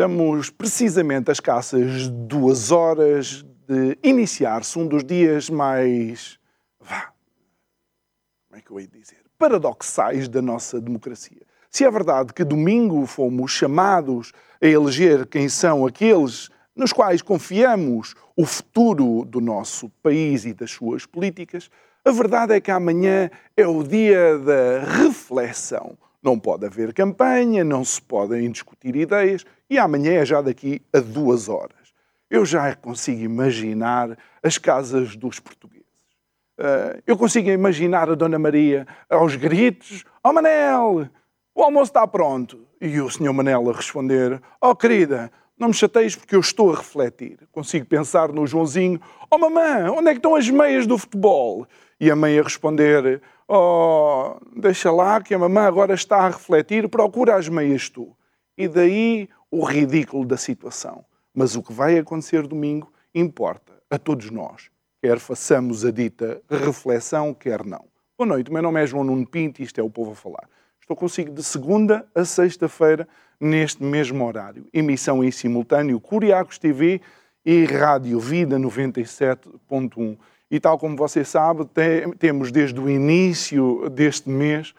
Estamos precisamente a escassas duas horas de iniciar-se um dos dias mais. Vá, como é que eu ia dizer? Paradoxais da nossa democracia. Se é verdade que domingo fomos chamados a eleger quem são aqueles nos quais confiamos o futuro do nosso país e das suas políticas, a verdade é que amanhã é o dia da reflexão. Não pode haver campanha, não se podem discutir ideias e amanhã é já daqui a duas horas. Eu já consigo imaginar as casas dos portugueses. Uh, eu consigo imaginar a Dona Maria aos gritos: Oh Manel, o almoço está pronto. E o Senhor Manel a responder: Oh querida, não me chateis porque eu estou a refletir. Consigo pensar no Joãozinho: Oh mamã, onde é que estão as meias do futebol? E a mãe a responder: Oh, deixa lá que a mamã agora está a refletir, procura as meias tu. E daí o ridículo da situação. Mas o que vai acontecer domingo importa a todos nós, quer façamos a dita reflexão, quer não. Boa noite, meu nome é João Nuno Pinto e isto é o Povo a Falar. Estou consigo de segunda a sexta-feira, neste mesmo horário. Emissão em simultâneo Curiacos TV e Rádio Vida 97.1. E tal como você sabe, temos desde o início deste mês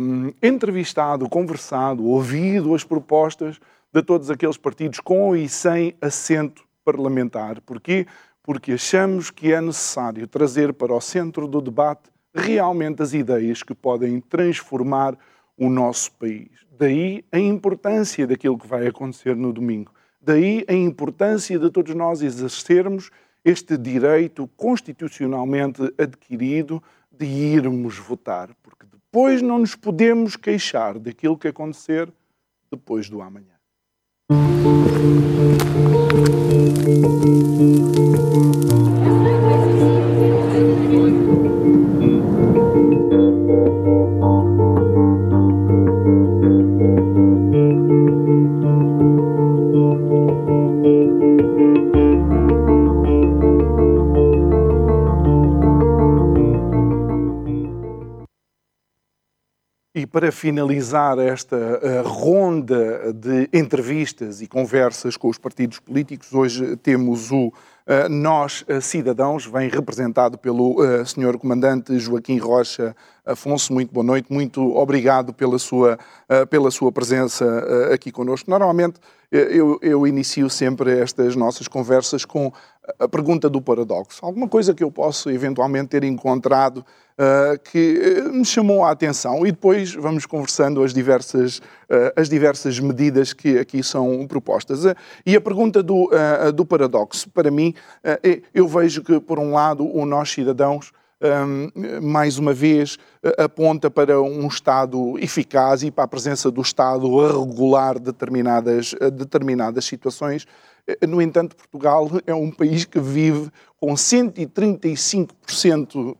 um, entrevistado, conversado, ouvido as propostas de todos aqueles partidos com e sem assento parlamentar. Porquê? Porque achamos que é necessário trazer para o centro do debate realmente as ideias que podem transformar o nosso país. Daí a importância daquilo que vai acontecer no domingo. Daí a importância de todos nós exercermos este direito constitucionalmente adquirido de irmos votar, porque depois não nos podemos queixar daquilo que acontecer depois do amanhã. Para finalizar esta uh, ronda de entrevistas e conversas com os partidos políticos, hoje temos o uh, Nós uh, Cidadãos, vem representado pelo uh, Sr. Comandante Joaquim Rocha Afonso. Muito boa noite, muito obrigado pela sua, pela sua presença aqui conosco. Normalmente eu, eu inicio sempre estas nossas conversas com a pergunta do paradoxo. Alguma coisa que eu posso eventualmente ter encontrado que me chamou a atenção e depois vamos conversando as diversas, as diversas medidas que aqui são propostas. e a pergunta do, do paradoxo, para mim, é, eu vejo que, por um lado, o nós cidadãos mais uma vez, aponta para um Estado eficaz e para a presença do Estado a regular determinadas, determinadas situações. No entanto, Portugal é um país que vive com 135%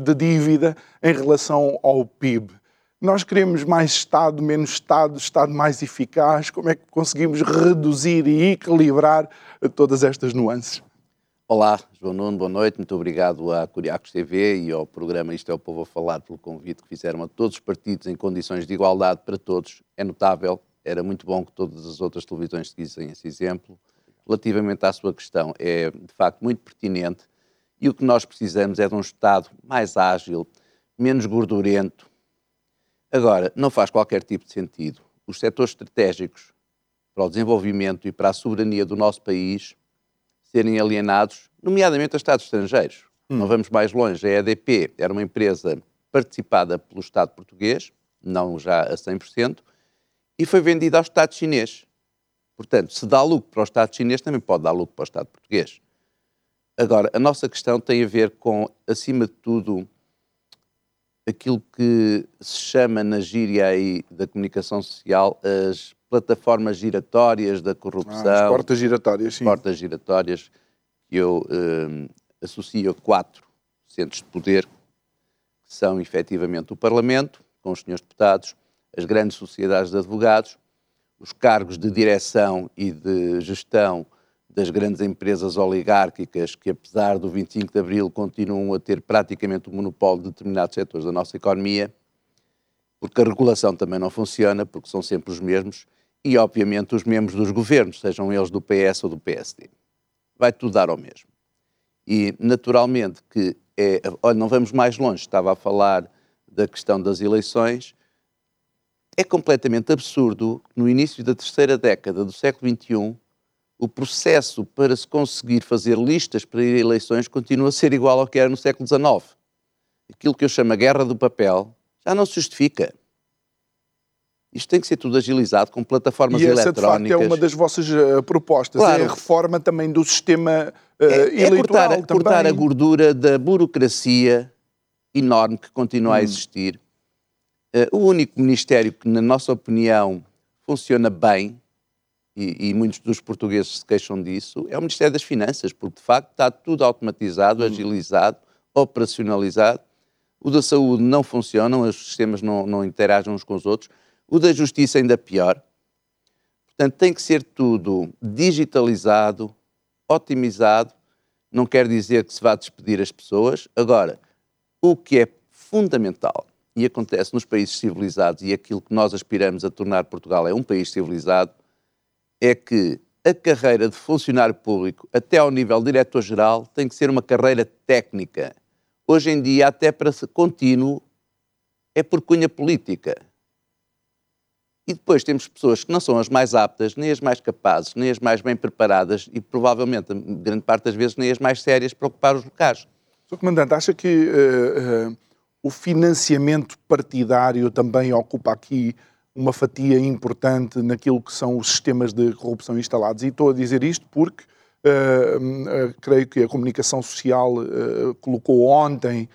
de dívida em relação ao PIB. Nós queremos mais Estado, menos Estado, Estado mais eficaz. Como é que conseguimos reduzir e equilibrar todas estas nuances? Olá, João Nuno, boa noite. Muito obrigado à Curiacos TV e ao programa Isto é o Povo a Falar pelo convite que fizeram a todos os partidos em condições de igualdade para todos. É notável, era muito bom que todas as outras televisões seguissem esse exemplo. Relativamente à sua questão, é de facto muito pertinente e o que nós precisamos é de um Estado mais ágil, menos gordurento. Agora, não faz qualquer tipo de sentido os setores estratégicos para o desenvolvimento e para a soberania do nosso país serem alienados, nomeadamente a Estados estrangeiros. Hum. Não vamos mais longe. A EDP era uma empresa participada pelo Estado português, não já a 100%, e foi vendida ao Estado chinês. Portanto, se dá lucro para o Estado chinês, também pode dar lucro para o Estado português. Agora, a nossa questão tem a ver com, acima de tudo, aquilo que se chama na gíria aí da comunicação social as plataformas giratórias da corrupção. Ah, as portas giratórias, sim. Portas giratórias que eu eh, associo a quatro centros de poder, que são efetivamente o Parlamento, com os senhores deputados, as grandes sociedades de advogados, os cargos de direção e de gestão das grandes empresas oligárquicas que, apesar do 25 de Abril, continuam a ter praticamente o monopólio de determinados setores da nossa economia, porque a regulação também não funciona, porque são sempre os mesmos, e, obviamente, os membros dos governos, sejam eles do PS ou do PSD. Vai tudo dar ao mesmo. E, naturalmente, que é. Olha, não vamos mais longe, estava a falar da questão das eleições. É completamente absurdo que no início da terceira década do século XXI o processo para se conseguir fazer listas para ir a eleições continua a ser igual ao que era no século XIX. Aquilo que eu chamo a guerra do papel já não se justifica. Isto tem que ser tudo agilizado com plataformas e essa, eletrónicas. de facto, é uma das vossas uh, propostas. Claro. É a reforma também do sistema uh, é, é cortar, também. cortar a gordura da burocracia enorme que continua hum. a existir. Uh, o único ministério que, na nossa opinião, funciona bem, e, e, muitos dos portugueses se queixam disso, é o Ministério das Finanças, porque de facto está tudo automatizado, hum. agilizado, operacionalizado. O da saúde não funciona, os sistemas não, não interagem uns com os outros. O da justiça ainda pior. Portanto, tem que ser tudo digitalizado, otimizado. Não quer dizer que se vá despedir as pessoas. Agora, o que é fundamental e acontece nos países civilizados e aquilo que nós aspiramos a tornar Portugal é um país civilizado, é que a carreira de funcionário público, até ao nível diretor-geral, tem que ser uma carreira técnica. Hoje em dia, até para contínuo, é por cunha política. E depois temos pessoas que não são as mais aptas, nem as mais capazes, nem as mais bem preparadas e provavelmente, grande parte das vezes, nem as mais sérias para ocupar os locais. Sr. Comandante, acha que uh, uh, o financiamento partidário também ocupa aqui uma fatia importante naquilo que são os sistemas de corrupção instalados? E estou a dizer isto porque uh, creio que a comunicação social colocou ontem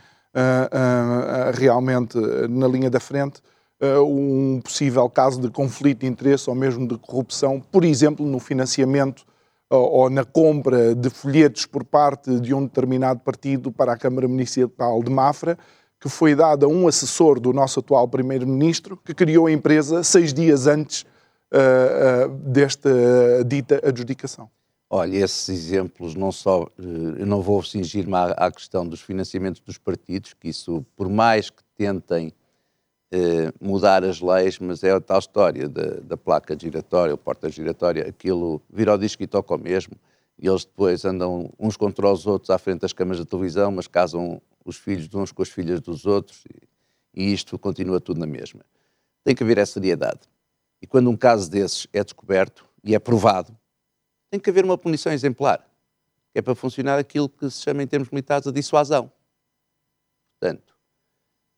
realmente na linha da frente uh, um possível caso de conflito de interesse ou mesmo de corrupção, por exemplo, no financiamento uh, ou na compra de folhetos por parte de um determinado partido para a Câmara Municipal de Mafra, que foi dada a um assessor do nosso atual Primeiro-Ministro, que criou a empresa seis dias antes uh, desta dita adjudicação. Olha, esses exemplos não só. Eu não vou cingir-me à, à, questão dos financiamentos dos partidos, que isso, por mais que tentem eh, mudar as leis, mas é a tal história da, da placa giratória, ou porta giratória, aquilo vira o disco e toca o mesmo, e eles depois andam uns contra os outros à frente das câmaras de televisão, mas casam os filhos de uns com as filhas dos outros, e, e isto continua tudo na mesma. Tem que haver essa seriedade. E quando um caso desses é descoberto e é provado, tem que haver uma punição exemplar, que é para funcionar aquilo que se chama em termos militares a dissuasão. Portanto,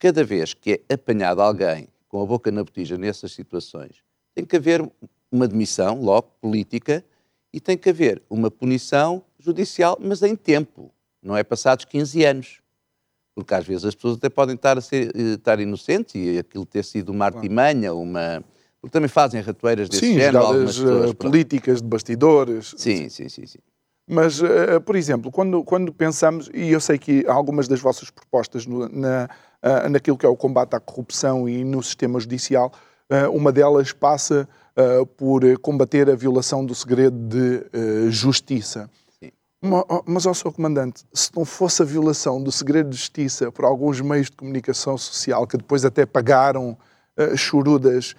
cada vez que é apanhado alguém com a boca na botija nessas situações, tem que haver uma demissão, logo, política, e tem que haver uma punição judicial, mas em tempo, não é passados 15 anos. Porque às vezes as pessoas até podem estar, a ser, eh, estar inocentes e aquilo ter sido uma artimanha, uma. Porque também fazem ratoeiras desse sim, género. Sim, pessoas, políticas de bastidores. Sim, sim, sim. sim. Mas, uh, por exemplo, quando, quando pensamos, e eu sei que algumas das vossas propostas no, na, uh, naquilo que é o combate à corrupção e no sistema judicial, uh, uma delas passa uh, por combater a violação do segredo de justiça. Mas, ó, Sr. Comandante, se não fosse a violação do segredo de justiça por alguns meios de comunicação social que depois até pagaram chorudas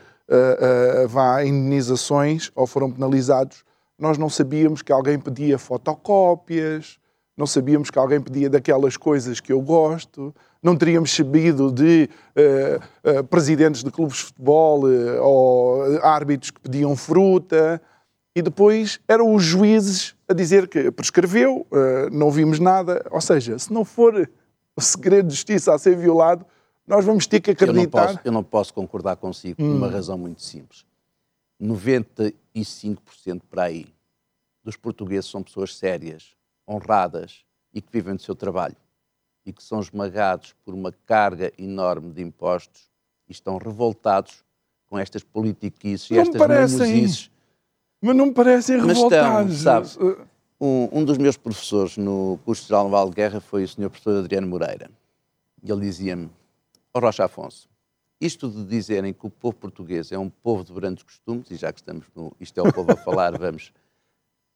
vá, indenizações ou foram penalizados, nós não sabíamos que alguém pedia fotocópias, não sabíamos que alguém pedia daquelas coisas que eu gosto, não teríamos sabido de uh, uh, presidentes de clubes de futebol uh, ou árbitros que pediam fruta. E depois eram os juízes a dizer que prescreveu, não vimos nada. Ou seja, se não for o segredo de justiça a ser violado, nós vamos ter que acreditar. Eu não posso, eu não posso concordar consigo por uma hum. razão muito simples. 95% para aí dos portugueses são pessoas sérias, honradas e que vivem do seu trabalho. e que são esmagados por uma carga enorme de impostos e estão revoltados com estas politiquices e estas parecem. Mas não me parecem Mas estão, revoltados. sabe? Um, um dos meus professores no curso geral naval de guerra foi o Sr. professor Adriano Moreira. E ele dizia-me, ó Rocha Afonso, isto de dizerem que o povo português é um povo de grandes costumes, e já que estamos no Isto é o Povo a falar, vamos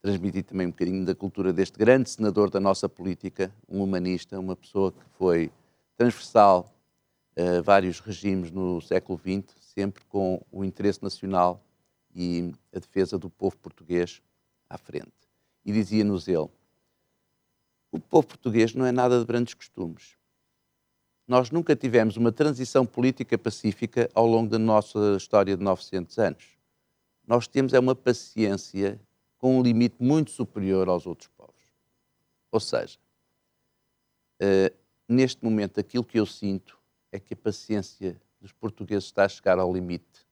transmitir também um bocadinho da cultura deste grande senador da nossa política, um humanista, uma pessoa que foi transversal a vários regimes no século XX, sempre com o interesse nacional e a defesa do povo português à frente. E dizia-nos ele: o povo português não é nada de grandes costumes. Nós nunca tivemos uma transição política pacífica ao longo da nossa história de 900 anos. Nós temos é uma paciência com um limite muito superior aos outros povos. Ou seja, eh, neste momento aquilo que eu sinto é que a paciência dos portugueses está a chegar ao limite.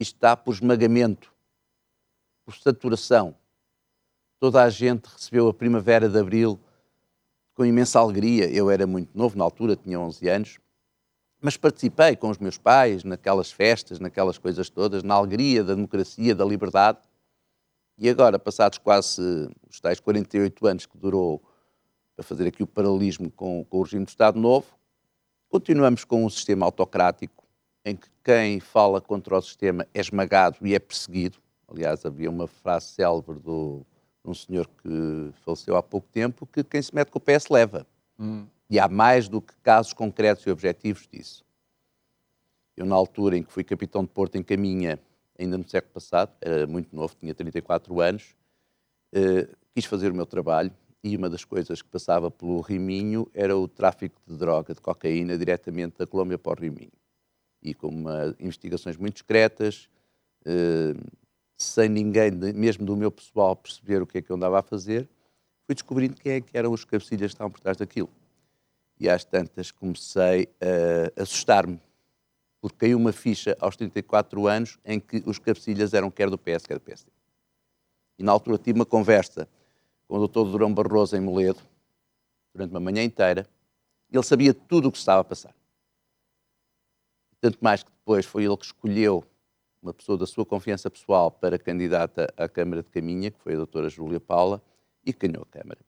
Está por esmagamento, por saturação. Toda a gente recebeu a primavera de abril com imensa alegria. Eu era muito novo na altura, tinha 11 anos, mas participei com os meus pais naquelas festas, naquelas coisas todas, na alegria da democracia, da liberdade. E agora, passados quase os tais 48 anos que durou para fazer aqui o paralelismo com, com o regime do Estado Novo, continuamos com um sistema autocrático em que quem fala contra o sistema é esmagado e é perseguido. Aliás, havia uma frase célebre do, um senhor que faleceu há pouco tempo que quem se mete com o PS leva. E há mais do que casos concretos e objetivos disso. Eu, na altura em que fui capitão de Porto em Caminha, ainda no século passado, era muito novo, tinha 34 anos, eh, quis fazer o meu trabalho e uma das coisas que passava pelo Riminho era o tráfico de droga, de cocaína, diretamente da Colômbia para o Riminho. E com uma, investigações muito discretas, eh, sem ninguém, mesmo do meu pessoal, perceber o que é que eu andava a fazer, fui descobrindo quem é que eram os cabecilhas que estavam por trás daquilo. E às tantas comecei a assustar-me, porque caiu uma ficha aos 34 anos em que os cabecilhas eram quer do PS, quer do PSD. E na altura tive uma conversa com o Dr. Durão Barroso em Moledo, durante uma manhã inteira, ele sabia tudo o que estava a passar. Tanto mais que depois foi ele que escolheu uma pessoa da sua confiança pessoal para candidata à Câmara de Caminha, que foi a doutora Júlia Paula, e ganhou a Câmara.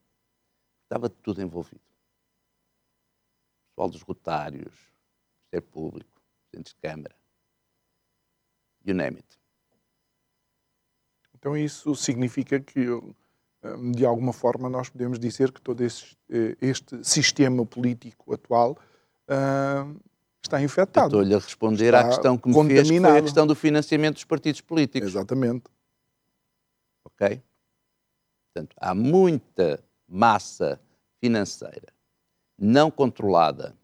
Estava tudo envolvido. O pessoal dos rotários, Ministério Público, Presidentes de Câmara, you name it. Então isso significa que, hum, de alguma forma, nós podemos dizer que todo esse, eh, este sistema político atual hum, está infectado. Estou-lhe a responder Está à questão que me fez, que foi a questão do financiamento dos partidos políticos. Exatamente. ok? Portanto, há muita massa financeira não controlada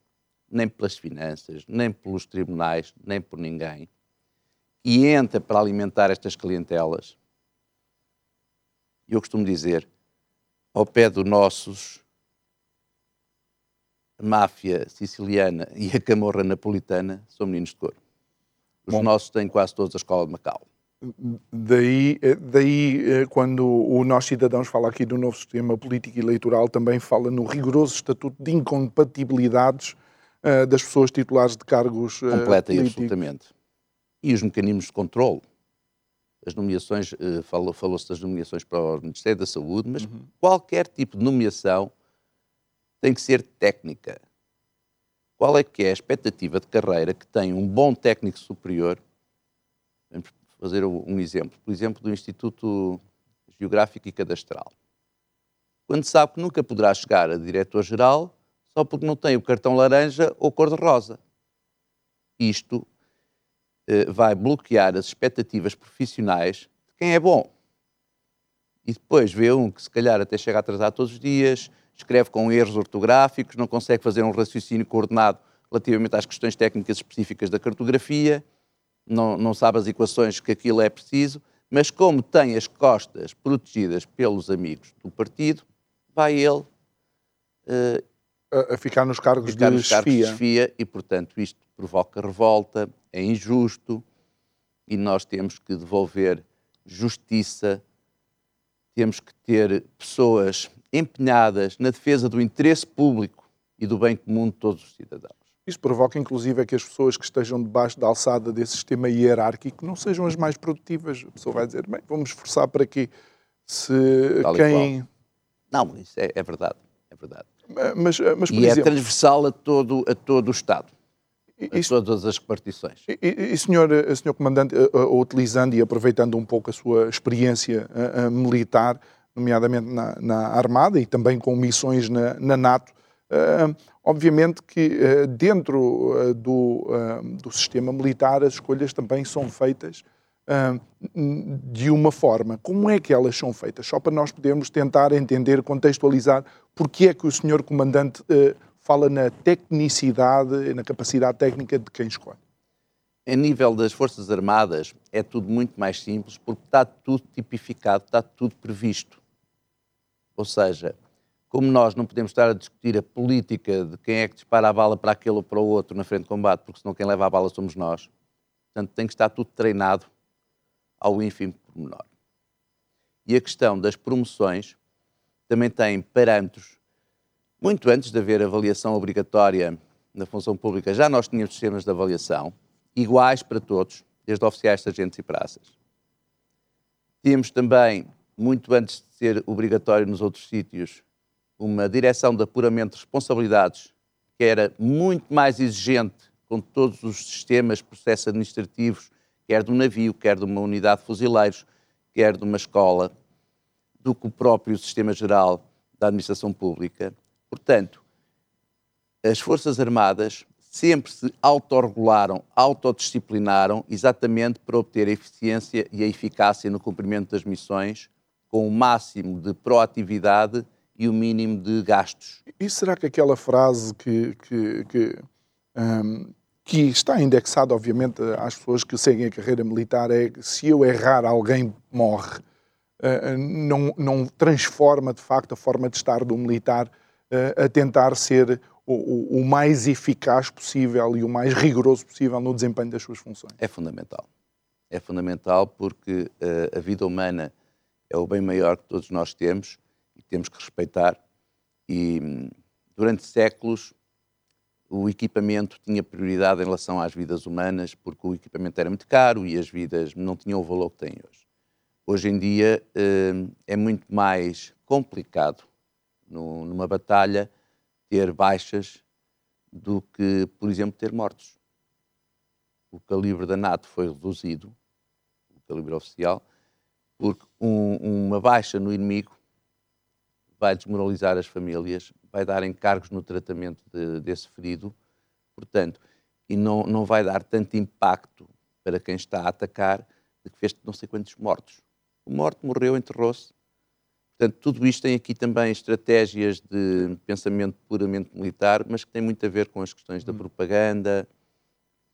nem pelas finanças, nem pelos tribunais, nem por ninguém, e entra para alimentar estas clientelas. E eu costumo dizer, ao pé dos nossos, máfia siciliana e a camorra napolitana são meninos de cor. Os Bom. nossos têm quase todos a escola de Macau. Daí, eh, daí, eh, quando o Nós Cidadãos fala aqui do novo sistema político eleitoral, também fala no rigoroso estatuto de incompatibilidades eh, das pessoas titulares de cargos eh, completa e absolutamente. E os mecanismos de controle. As nomeações, falou- falou-se das nomeações para o Ministério da Saúde, mas Uhum. qualquer tipo de nomeação tem que ser técnica. Qual é que é a expectativa de carreira que tem um bom técnico superior? Vamos fazer um exemplo. Por exemplo, do Instituto Geográfico e Cadastral. Quando sabe que nunca poderá chegar a diretor-geral só porque não tem o cartão laranja ou cor-de-rosa. Isto eh, vai bloquear as expectativas profissionais de quem é bom. E depois vê um que se calhar até chega atrasado todos os dias, escreve com erros ortográficos, não consegue fazer um raciocínio coordenado relativamente às questões técnicas específicas da cartografia, não, não sabe as equações que aquilo é preciso, mas como tem as costas protegidas pelos amigos do partido, vai ele eh, A, a ficar nos cargos ficar de nos cargos de chefia. e, portanto, isto provoca revolta, é injusto e nós temos que devolver justiça temos que ter pessoas empenhadas na defesa do interesse público e do bem comum de todos os cidadãos. Isso provoca, inclusive, é que as pessoas que estejam debaixo da alçada desse sistema hierárquico não sejam as mais produtivas. A pessoa vai dizer, bem, vamos esforçar para que se Tal quem... Não, isso é, é verdade, é verdade. Mas, mas por e é exemplo, transversal a todo, a todo o Estado, a isso- todas as repartições. E, e- e, senhor, eh, senhor Comandante, eh, eh, utilizando e aproveitando um pouco a sua experiência eh, eh, militar, nomeadamente na, na Armada e também com missões na, na NATO, eh, obviamente que eh, dentro eh, do, do sistema militar as escolhas também são feitas de uma forma. Como é que elas são feitas? Só para nós podermos tentar entender, contextualizar, porque é que o senhor Comandante fala na tecnicidade, na capacidade técnica de quem escolhe. A nível das Forças Armadas é tudo muito mais simples porque está tudo tipificado, está tudo previsto. Ou seja, como nós não podemos estar a discutir a política de quem é que dispara a bala para aquele ou para o outro na frente de combate, porque senão quem leva a bala somos nós. Portanto, tem que estar tudo treinado ao ínfimo pormenor. E a questão das promoções também tem parâmetros. Muito antes de haver avaliação obrigatória na função pública, já nós tínhamos sistemas de avaliação iguais para todos, desde oficiais, sargentos e praças. Tínhamos também, muito antes de ser obrigatório nos outros sítios, uma direção de apuramento de responsabilidades que era muito mais exigente com todos os sistemas, processos administrativos, quer do navio, quer de uma unidade de fuzileiros, quer de uma escola, do que o próprio sistema geral da administração pública. Portanto, as Forças Armadas sempre se autorregularam, autodisciplinaram, exatamente para obter a eficiência e a eficácia no cumprimento das missões, com o máximo de proatividade e o mínimo de gastos. E será que aquela frase que, que, que, hum, que está indexada, obviamente, às pessoas que seguem a carreira militar é se eu errar, alguém morre, uh, não, não transforma, de facto, a forma de estar do militar uh, a tentar ser o, o, o mais eficaz possível e o mais rigoroso possível no desempenho das suas funções? É fundamental. É fundamental porque uh, a vida humana é o bem maior que todos nós temos e temos que respeitar. E durante séculos o equipamento tinha prioridade em relação às vidas humanas, porque o equipamento era muito caro e as vidas não tinham o valor que têm hoje. Hoje em dia hum, é muito mais complicado numa batalha ter baixas do que, por exemplo, ter mortos. O calibre da NATO foi reduzido, o calibre oficial, porque um, uma baixa no inimigo vai desmoralizar as famílias, vai dar encargos no tratamento de, desse ferido, portanto, e não, não vai dar tanto impacto para quem está a atacar de que fez não sei quantos mortos. O morto morreu, enterrou-se. Portanto, tudo isto tem aqui também estratégias de pensamento puramente militar, mas que tem muito a ver com as questões da propaganda,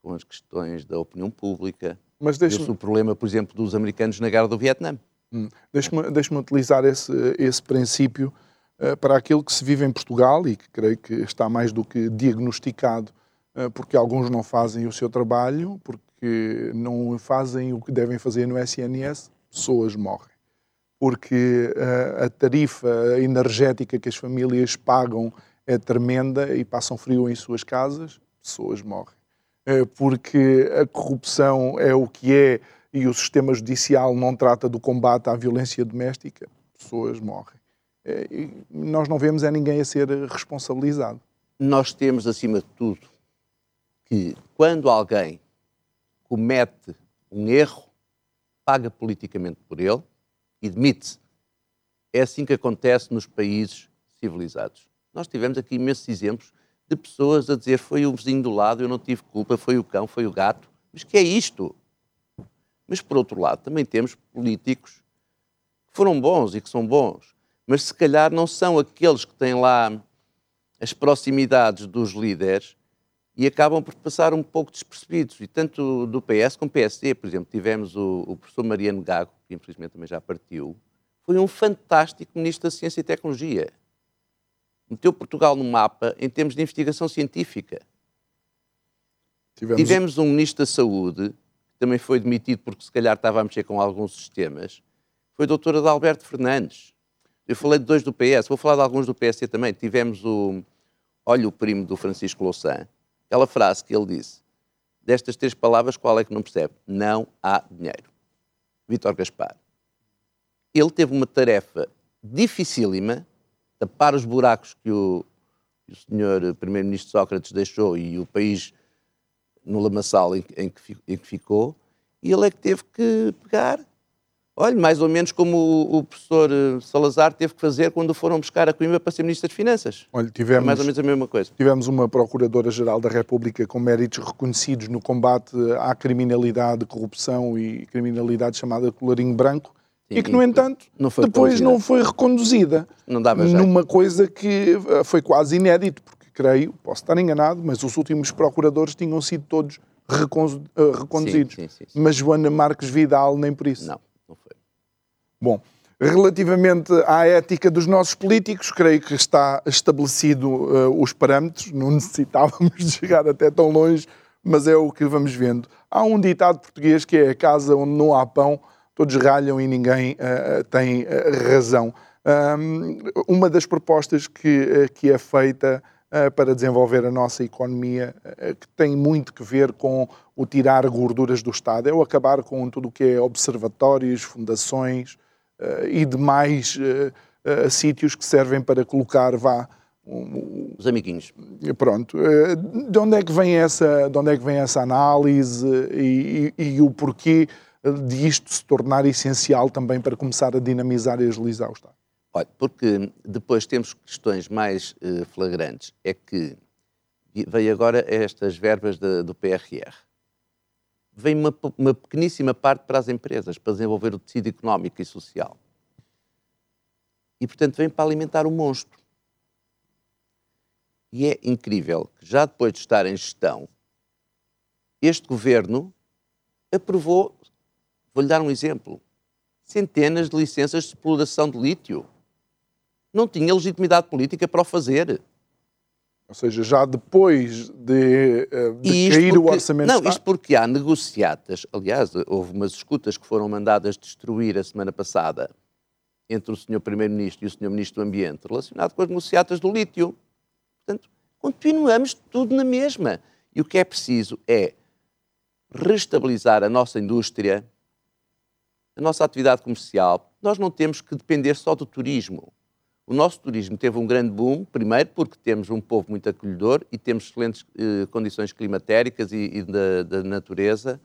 com as questões da opinião pública. Mas deixe-me o problema, por exemplo, dos americanos na guerra do Vietnã. Hum. Deixe-me deixe utilizar esse, esse princípio uh, para aquilo que se vive em Portugal e que creio que está mais do que diagnosticado, uh, porque alguns não fazem o seu trabalho, porque não fazem o que devem fazer no SNS, pessoas morrem. Porque uh, a tarifa energética que as famílias pagam é tremenda e passam frio em suas casas, pessoas morrem. Porque a corrupção é o que é e o sistema judicial não trata do combate à violência doméstica, pessoas morrem. E nós não vemos é ninguém a ser responsabilizado. Nós temos, acima de tudo, que quando alguém comete um erro, paga politicamente por ele e demite-se. É assim que acontece nos países civilizados. Nós tivemos aqui imensos exemplos de pessoas a dizer foi o vizinho do lado, eu não tive culpa, foi o cão, foi o gato. Mas que é isto? Mas, por outro lado, também temos políticos que foram bons e que são bons, mas se calhar não são aqueles que têm lá as proximidades dos líderes e acabam por passar um pouco despercebidos. E tanto do PS como PSD, por exemplo, tivemos o, o professor Mariano Gago, que infelizmente também já partiu, foi um fantástico ministro da Ciência e Tecnologia. Meteu Portugal no mapa em termos de investigação científica. Tivemos, Tivemos um ministro da Saúde também foi demitido porque se calhar estava a mexer com alguns sistemas, foi a doutora Adalberto Fernandes. Eu falei de dois do PS, vou falar de alguns do PSD também. Tivemos o, olha o primo do Francisco Louçã, aquela frase que ele disse, destas três palavras, qual é que não percebe? Não há dinheiro. Vítor Gaspar. Ele teve uma tarefa dificílima, tapar os buracos que o, que o senhor primeiro-ministro Sócrates deixou e o país no lamaçal em, em, que, em que ficou, e ele é que teve que pegar Olha, mais ou menos como o, o, professor eh, Salazar teve que fazer quando foram buscar a Coimbra para ser Ministro das Finanças. Olha, tivemos, é mais ou menos a mesma coisa. Tivemos uma Procuradora-Geral da República com méritos reconhecidos no combate à criminalidade, corrupção e criminalidade chamada colarinho branco, Sim, e que, no entanto, não depois não foi reconduzida. Não dava jeito. Numa coisa que eh, foi quase inédito, porque creio, posso estar enganado, mas os últimos procuradores tinham sido todos eh, reconduzidos. Sim, sim, mas Joana Marques Vidal nem por isso. Não. Não foi. Bom, relativamente à ética dos nossos políticos, creio que está estabelecido uh, os parâmetros, não necessitávamos de chegar até tão longe, mas é o que vamos vendo. Há um ditado português que é a casa onde não há pão, todos ralham e ninguém uh, tem uh, razão. Um, uma das propostas que, que é feita para desenvolver a nossa economia, que tem muito que ver com o tirar gorduras do Estado, é o acabar com tudo o que é observatórios, fundações e demais sítios que servem para colocar, vá, os amiguinhos. Pronto. De onde é que vem essa, de onde é que vem essa análise e, e, e o porquê de isto se tornar essencial também para começar a dinamizar e agilizar o Estado? Olha, porque depois temos questões mais flagrantes. É que veio agora estas verbas de, do PRR vem uma, uma pequeníssima parte para as empresas, para desenvolver o tecido económico e social. E, portanto, vem para alimentar o monstro. E é incrível que, já depois de estar em gestão, este governo aprovou, vou-lhe dar um exemplo, centenas de licenças de exploração de lítio. Não tinha legitimidade política para o fazer. Ou seja, já depois de, eh, de cair porque, o orçamento Não, isto porque há negociatas, aliás, houve umas escutas que foram mandadas destruir a semana passada entre o Sr. Primeiro-Ministro e o Sr. Ministro do Ambiente, relacionado com as negociatas do lítio. Portanto, continuamos tudo na mesma. E o que é preciso é restabilizar a nossa indústria, a nossa atividade comercial. Nós não temos que depender só do turismo. O nosso turismo teve um grande boom, primeiro porque temos um povo muito acolhedor e temos excelentes eh, condições climatéricas e, e da, da, natureza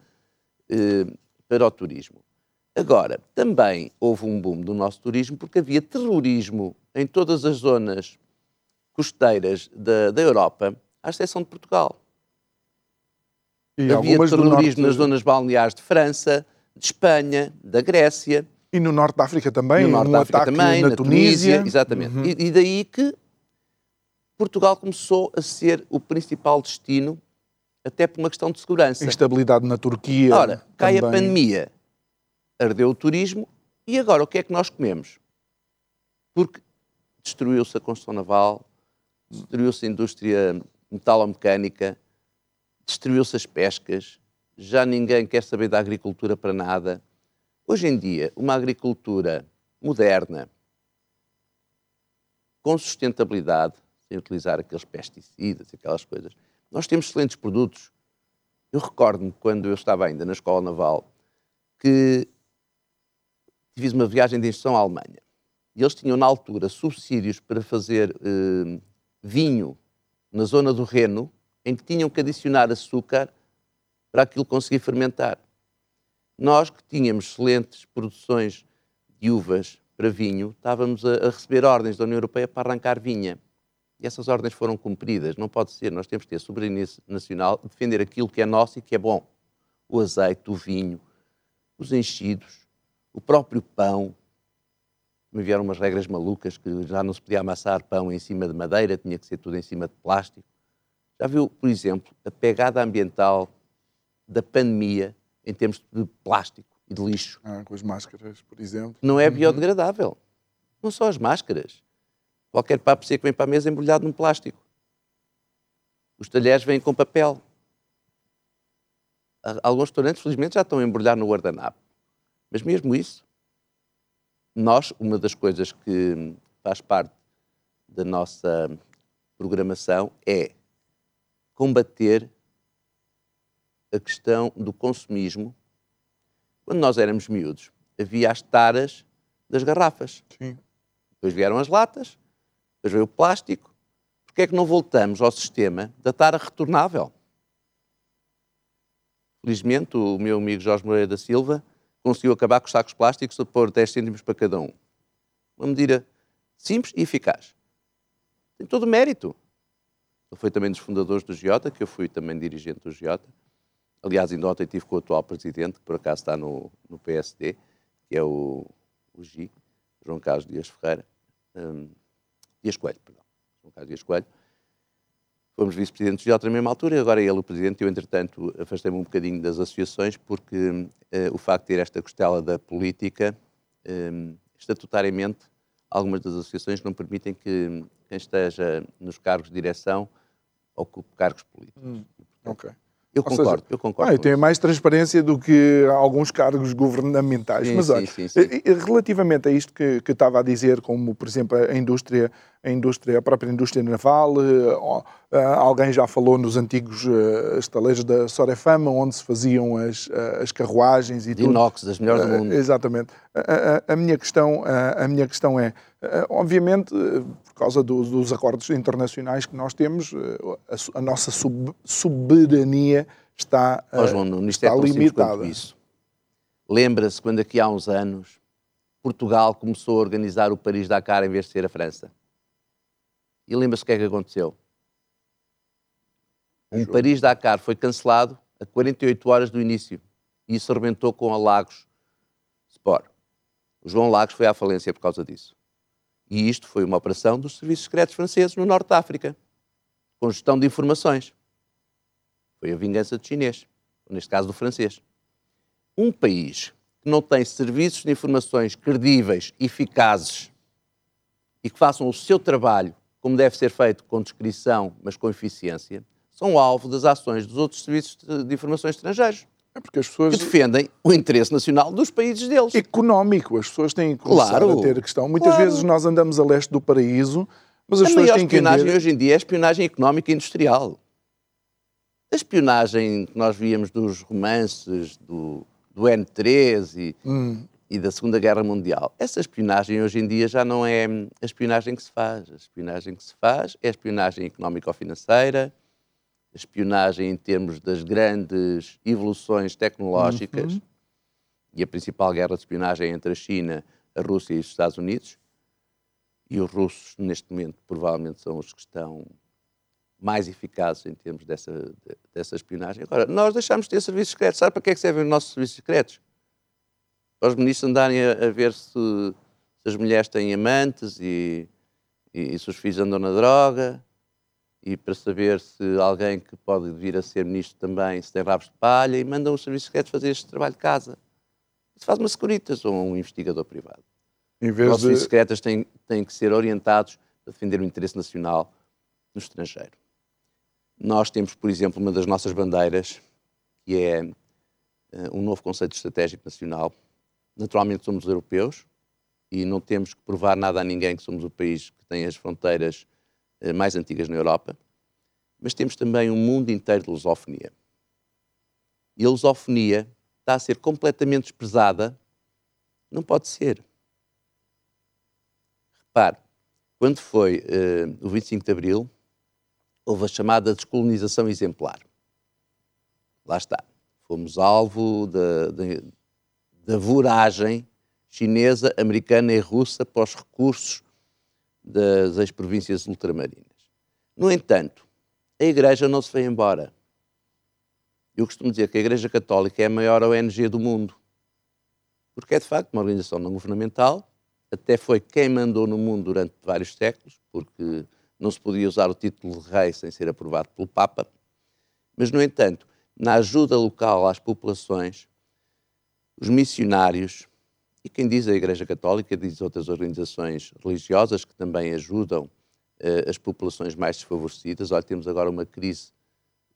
eh, para o turismo. Agora, também houve um boom do nosso turismo porque havia terrorismo em todas as zonas costeiras da, da Europa, à exceção de Portugal. E havia terrorismo nas zonas balneares de França, de Espanha, da Grécia. E no Norte da África também, no Norte um da África também, na, na Tunísia. Tunísia. Exatamente. Uhum. E, e, daí que Portugal começou a ser o principal destino, até por uma questão de segurança. Instabilidade na Turquia. Ora, cai também. a pandemia, ardeu o turismo, e agora o que é que nós comemos? Porque destruiu-se a construção naval, destruiu-se a indústria metalomecânica, destruiu-se as pescas, já ninguém quer saber da agricultura para nada. Hoje em dia, uma agricultura moderna, com sustentabilidade, sem utilizar aqueles pesticidas, aquelas coisas, nós temos excelentes produtos. Eu recordo-me, quando eu estava ainda na Escola Naval, que fiz uma viagem de instrução à Alemanha. E eles tinham, na altura, subsídios para fazer eh, vinho na zona do Reno, em que tinham que adicionar açúcar para aquilo conseguir fermentar. Nós que tínhamos excelentes produções de uvas para vinho, estávamos a, a, receber ordens da União Europeia para arrancar vinha. E essas ordens foram cumpridas. Não pode ser. Nós temos que ter soberania nacional, defender aquilo que é nosso e que é bom. O azeite, o vinho, os enchidos, o próprio pão. Me vieram umas regras malucas que já não se podia amassar pão em cima de madeira, tinha que ser tudo em cima de plástico. Já viu, por exemplo, a pegada ambiental da pandemia em termos de plástico e de lixo. Ah, com as máscaras, por exemplo. Não é uhum. biodegradável. Não só as máscaras. Qualquer papo seco vem para a mesa embrulhado num plástico. Os talheres vêm com papel. Alguns restaurantes, felizmente, já estão a embrulhar no guardanapo. Mas mesmo isso, nós, uma das coisas que faz parte da nossa programação é combater a questão do consumismo. Quando nós éramos miúdos, havia as taras das garrafas. Sim. Depois vieram as latas, depois veio o plástico. Porquê é que não voltamos ao sistema da tara retornável? Felizmente, o meu amigo Jorge Moreira da Silva conseguiu acabar com os sacos plásticos a pôr 10 cêntimos para cada um. Uma medida simples e eficaz. Tem todo o mérito. Ele foi também dos fundadores do Giota, que eu fui também dirigente do Giota. Aliás, ainda ontem estive com o atual presidente, que por acaso está no, no PSD, que é o, o GI, João Carlos Dias Ferreira. Um, Dias Coelho, perdão. João Carlos Dias Coelho. Fomos vice-presidentes de outra mesma altura e agora é ele o presidente. Eu, entretanto, afastei-me um bocadinho das associações porque uh, o facto de ter esta costela da política, um, estatutariamente, algumas das associações não permitem que quem esteja nos cargos de direção ocupe cargos políticos. Hum, ok. Eu concordo, seja, eu concordo. Ah, eu tenho mais transparência do que alguns cargos governamentais. Sim, Mas sim, olha, sim, eh, eh, relativamente a isto que, que estava a dizer, como por exemplo a indústria, a indústria, a própria indústria naval, ah, alguém já falou nos antigos eh, estaleiros da Sorefama, onde se faziam as, ah, as carruagens e De tudo. inox, das melhores do mundo. Exatamente. A, a- a minha questão, a, a minha questão é, obviamente, por causa do- dos acordos internacionais que nós temos, a, nossa sub- soberania está, Ó, João isto é está quanto limitada. isso. Lembra-se quando aqui há uns anos Portugal começou a organizar o Paris-Dakar em vez de ser a França? E lembra-se o que é que aconteceu? Um Paris-Dakar foi cancelado a 48 horas do início e isso arrebentou com a Lagos Sport. O João Lagos foi à falência por causa disso. E isto foi uma operação dos serviços secretos franceses no Norte de África, com gestão de informações. Foi a vingança do chinês, neste caso do francês. Um país que não tem serviços de informações credíveis, eficazes e que façam o seu trabalho como deve ser feito, com descrição, mas com eficiência, são alvo das ações dos outros serviços de informações estrangeiros, É porque as pessoas. que defendem o interesse nacional dos países deles. Económico, as pessoas têm que começar Claro, a ter a questão. Muitas claro. vezes nós andamos a leste do paraíso, mas as a pessoas têm que espionagem entender. hoje em dia é a espionagem económica e industrial. A espionagem que nós víamos dos romances do, do N3 e, Hum. e da Segunda Guerra Mundial, essa espionagem hoje em dia já não é a espionagem que se faz. A espionagem que se faz é a espionagem económico-financeira, a espionagem em termos das grandes evoluções tecnológicas e a principal guerra de espionagem entre a China, a Rússia e os Estados Unidos. E os russos, neste momento, provavelmente são os que estão mais eficazes em termos dessa, de- dessa espionagem. Agora, nós deixamos de ter serviços secretos. Sabe para que é que servem os nossos serviços secretos? Para os ministros andarem a, a ver se, se as mulheres têm amantes e, e, e se os filhos andam na droga e para saber se alguém que pode vir a ser ministro também se tem rabos de palha e mandam os serviços secretos fazer este trabalho de casa. Isso faz uma securitas ou um investigador privado. Em Os vez nossos serviços de. secretos têm, têm que ser orientados a defender o interesse nacional no estrangeiro. Nós temos, por exemplo, uma das nossas bandeiras, que é eh, um novo conceito estratégico nacional. Naturalmente somos europeus e não temos que provar nada a ninguém que somos o país que tem as fronteiras mais antigas na Europa, mas temos também um mundo inteiro de lusofonia. E a lusofonia está a ser completamente desprezada. Não pode ser. Repare, quando foi eh, o 25 de Abril, houve a chamada descolonização exemplar. Lá está. Fomos alvo da, da, da voragem chinesa, americana e russa para os recursos das ex-províncias ultramarinas. No entanto, a Igreja não se foi embora. Eu costumo dizer que a Igreja Católica é a maior ONG do mundo. Porque é, de facto, uma organização não governamental, até foi quem mandou no mundo durante vários séculos, porque não se podia usar o título de rei sem ser aprovado pelo Papa. Mas, no entanto, na ajuda local às populações, os missionários, e quem diz a Igreja Católica, diz outras organizações religiosas que também ajudam eh, as populações mais desfavorecidas. Olha, temos agora uma crise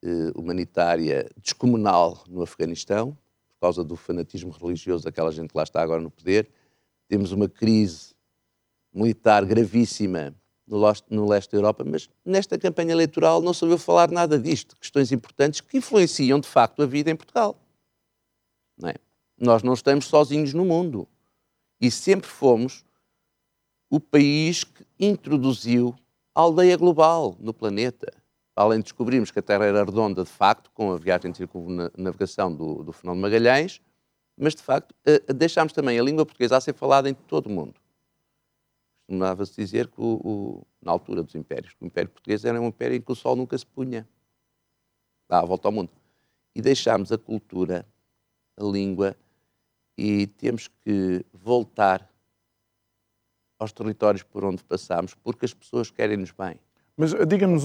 eh, humanitária descomunal no Afeganistão, por causa do fanatismo religioso daquela gente que lá está agora no poder. temos uma crise militar gravíssima no leste da Europa, mas nesta campanha eleitoral não ouviu falar nada disto, questões importantes que influenciam de facto a vida em Portugal. Não é? Nós não estamos sozinhos no mundo e sempre fomos o país que introduziu a aldeia global no planeta. Além de descobrirmos que a Terra era redonda, de facto, com a viagem de circunnavegação do, do Fernão Magalhães, mas de facto eh, deixámos também a língua portuguesa a ser falada em todo o mundo costumava-se dizer que, o, o, na altura dos impérios, o Império Português era um império em que o sol nunca se punha. Dá a volta ao mundo. E deixámos a cultura, a língua, e temos que voltar aos territórios por onde passámos, porque as pessoas querem-nos bem. Mas eh, diga-nos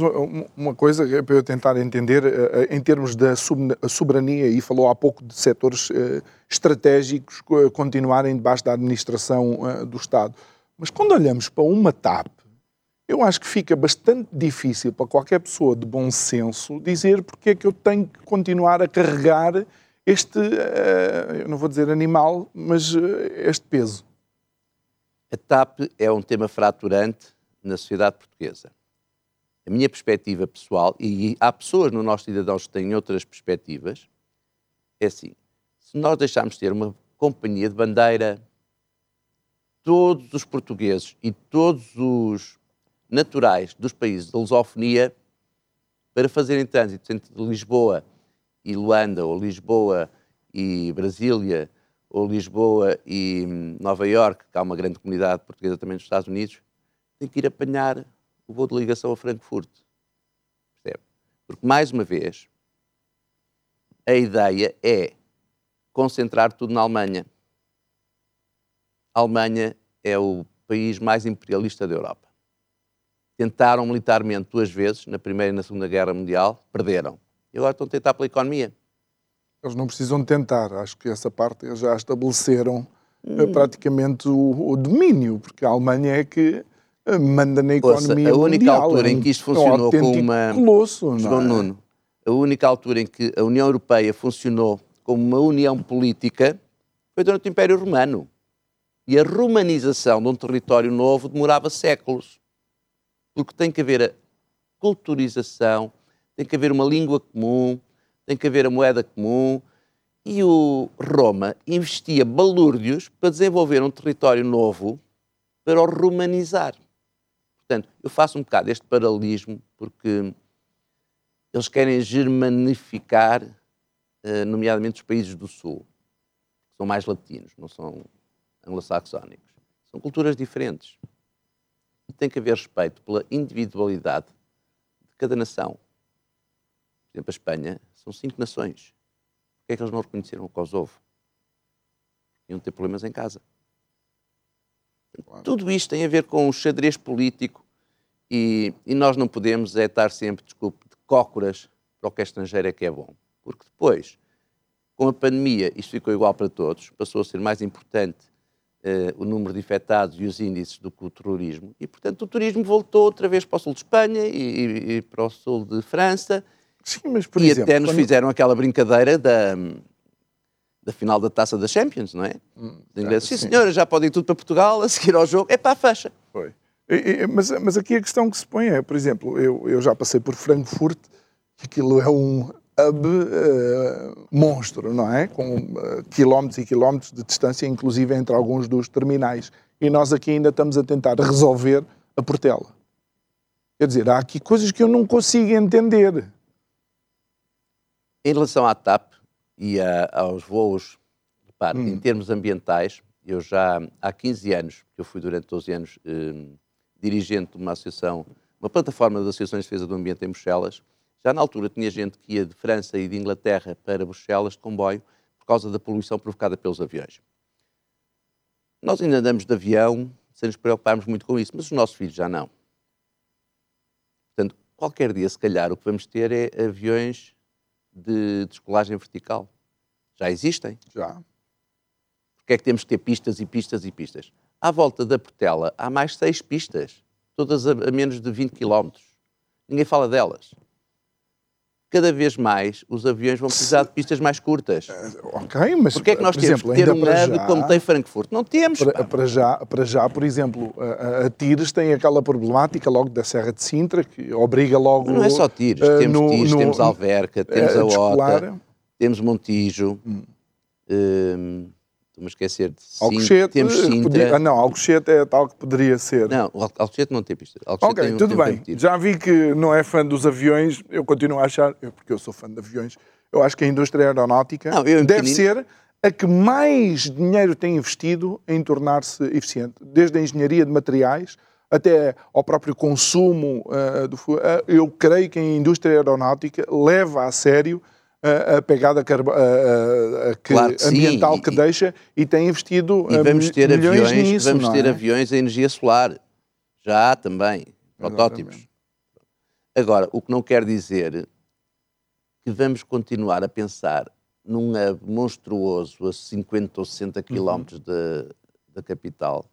uma coisa é para eu tentar entender, eh, eh, em termos da soberania, e falou há pouco de setores estratégicos continuarem debaixo da administração do Estado. Mas quando olhamos para uma TAP, eu acho que fica bastante difícil para qualquer pessoa de bom senso dizer porque é que eu tenho que continuar a carregar este, uh, eu não vou dizer animal, mas uh, este peso. A TAP é um tema fraturante na sociedade portuguesa. A minha perspectiva pessoal, e há pessoas no nosso cidadãos que têm outras perspectivas, é assim: se nós deixarmos de ter uma companhia de bandeira, todos os portugueses e todos os naturais dos países de lusofonia para fazerem trânsito entre Lisboa e Luanda, ou Lisboa e Brasília, ou Lisboa e hum, Nova Iorque, que há uma grande comunidade portuguesa também nos Estados Unidos, tem que ir apanhar o voo de ligação a Frankfurt. Percebe? Porque, mais uma vez, a ideia é concentrar tudo na Alemanha. A Alemanha é o país mais imperialista da Europa. Tentaram militarmente duas vezes, na Primeira e na Segunda Guerra Mundial, perderam. E agora estão a tentar pela economia. Eles não precisam de tentar, acho que essa parte eles já estabeleceram eh, hum. praticamente o, o, domínio, porque a Alemanha é que eh, manda na economia Ouça, a única mundial, altura em que isto funcionou é um como uma colosso, João é? Nuno, a única altura em que a União Europeia funcionou como uma união política foi durante o Império Romano. E a romanização de um território novo demorava séculos. Porque tem que haver a culturização, tem que haver uma língua comum, tem que haver a moeda comum. E o Roma investia balúrdios para desenvolver um território novo para o romanizar. Portanto, eu faço um bocado este paralelismo porque eles querem germanificar, eh, nomeadamente os países do Sul, que são mais latinos, não são anglo-saxónicos. São culturas diferentes. E tem que haver respeito pela individualidade de cada nação. Por exemplo, a Espanha são cinco nações. Por que é que eles não reconheceram o Kosovo? Iam ter problemas em casa. Claro. Tudo isto tem a ver com o xadrez político e, e, nós não podemos é estar sempre, desculpe, de cócoras para o que é estrangeiro é que é bom. Porque depois, com a pandemia, isto ficou igual para todos, passou a ser mais importante uh, o número de infectados e os índices do que o terrorismo. E, portanto, o turismo voltou outra vez para o sul de Espanha e, e para o sul de França. Sim, mas por e exemplo, até nos quando... fizeram aquela brincadeira da, da final da taça da Champions, não é? Hum, inglês, sim, sim, senhora, já podem ir tudo para Portugal, a seguir ao jogo, é para a fecha. Foi. E, e, mas, mas aqui a questão que se põe é, por exemplo, eu, eu já passei por Frankfurt, que aquilo é um hub uh, monstro, não é? Com uh, quilómetros e quilómetros de distância, inclusive entre alguns dos terminais. E nós aqui ainda estamos a tentar resolver a Portela. Quer dizer, há aqui coisas que eu não consigo entender. Em relação à TAP e a, aos voos, repare, hum. em termos ambientais, eu já há 15 anos, que eu fui durante 12 anos eh, dirigente de uma associação, uma plataforma de associações de defesa do ambiente em Bruxelas, já na altura tinha gente que ia de França e de Inglaterra para Bruxelas de comboio por causa da poluição provocada pelos aviões. Nós ainda andamos de avião sem nos preocuparmos muito com isso, mas os nossos filhos já não. Portanto, qualquer dia, se calhar, o que vamos ter é aviões de descolagem vertical. Já existem? Já. Porque é que temos que ter pistas e pistas e pistas? À volta da Portela há mais seis pistas, todas a, menos de 20 km. Ninguém fala delas. Cada vez mais os aviões vão precisar de pistas mais curtas. Ok, mas Porquê é que nós temos exemplo, que ter um hub já- como tem Frankfurt? Não temos. Para, para já, para já, por exemplo, a, a- Tires tem aquela problemática logo da Serra de Sintra que obriga logo. Não é só tiros, eh, temos no- tiros, no- temos Alverca, temos eh, a. Ota, temos Montijo, hum, estou-me a esquecer de Alcochete, temos Sintra. podia- ah, não, Alcochete é tal que poderia ser. Não, Alcochete não tem pista. Alcochete Ok, tem tudo tem bem. Já vi que não é fã dos aviões, eu continuo a achar, eu, porque eu sou fã de aviões, eu acho que a indústria aeronáutica Não, eu deve pequenino- ser a que mais dinheiro tem investido em tornar-se eficiente, desde a engenharia de materiais até ao próprio consumo ah, do ah, Eu creio que a indústria aeronáutica leva a sério ah, a pegada carbo- ah, ah, ah, que- Claro que sim, ambiental e- que deixa e tem investido E ah, vamos ter aviões, nisso, vamos ter é? aviões a energia solar. Já há também, protótipos. Agora, o que não quer dizer que vamos continuar a pensar num hub monstruoso a 50 ou Uhum. 60 quilómetros da, da capital,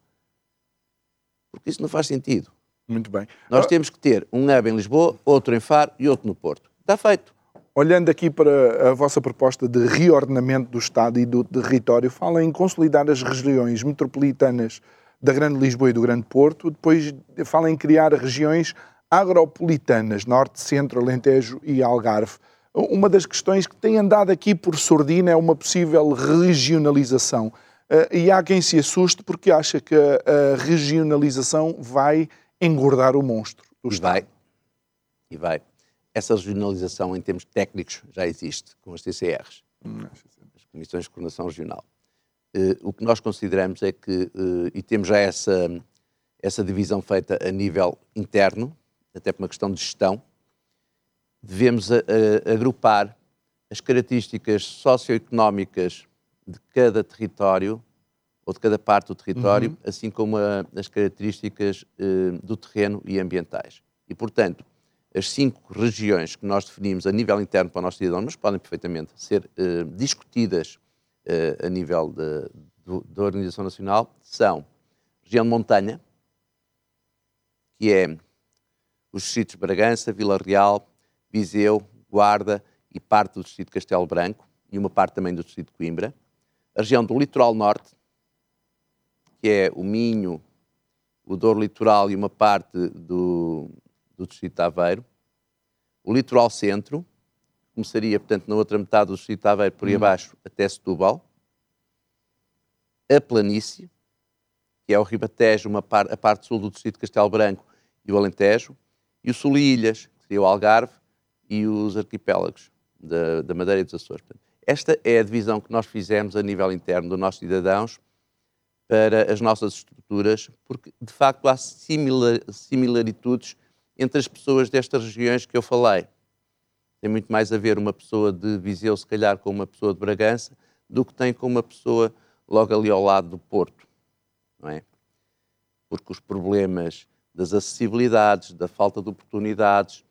porque isso não faz sentido. Muito bem. Nós temos que ter um hub em Lisboa, outro em Faro e outro no Porto. Está feito. Olhando aqui para a vossa proposta de reordenamento do Estado e do território, fala em consolidar as regiões metropolitanas da Grande Lisboa e do Grande Porto, depois fala em criar regiões agropolitanas, Norte, Centro, Alentejo e Algarve. Uma das questões que tem andado aqui por sordina é uma possível regionalização. Eh, E há quem se assuste porque acha que a regionalização vai engordar o monstro do E vai. E vai. Essa regionalização em termos técnicos já existe com as TCRs, as Comissões de Coordenação Regional. Eh, o que nós consideramos é que, eh, e temos já essa, essa divisão feita a nível interno, até por uma questão de gestão, devemos a- a- agrupar as características socioeconómicas de cada território ou de cada parte do território, assim como a- as características eh, do terreno e ambientais. E, portanto, as cinco regiões que nós definimos a nível interno para o nosso cidadão, mas podem perfeitamente ser eh, discutidas eh, a nível da Organização Nacional, são região de montanha, que é os distritos de Bragança, Vila Real, Viseu, Guarda e parte do distrito de Castelo Branco e uma parte também do distrito de Coimbra. A região do litoral norte, que é o Minho, o Douro Litoral e uma parte do, do distrito de Aveiro. O litoral centro, começaria, portanto, na outra metade do distrito de Aveiro, por aí abaixo, até Setúbal. A planície, que é o Ribatejo, uma par, a parte sul do distrito de Castelo Branco e o Alentejo. E o sul e ilhas, que seria o Algarve e os arquipélagos da, da Madeira e dos Açores. Portanto, esta é a divisão que nós fizemos a nível interno dos nossos cidadãos para as nossas estruturas, porque de facto há similar, similaritudes entre as pessoas destas regiões que eu falei. Tem muito mais a ver uma pessoa de Viseu, se calhar, com uma pessoa de Bragança, do que tem com uma pessoa logo ali ao lado do Porto, não é? Porque os problemas das acessibilidades, da falta de oportunidades,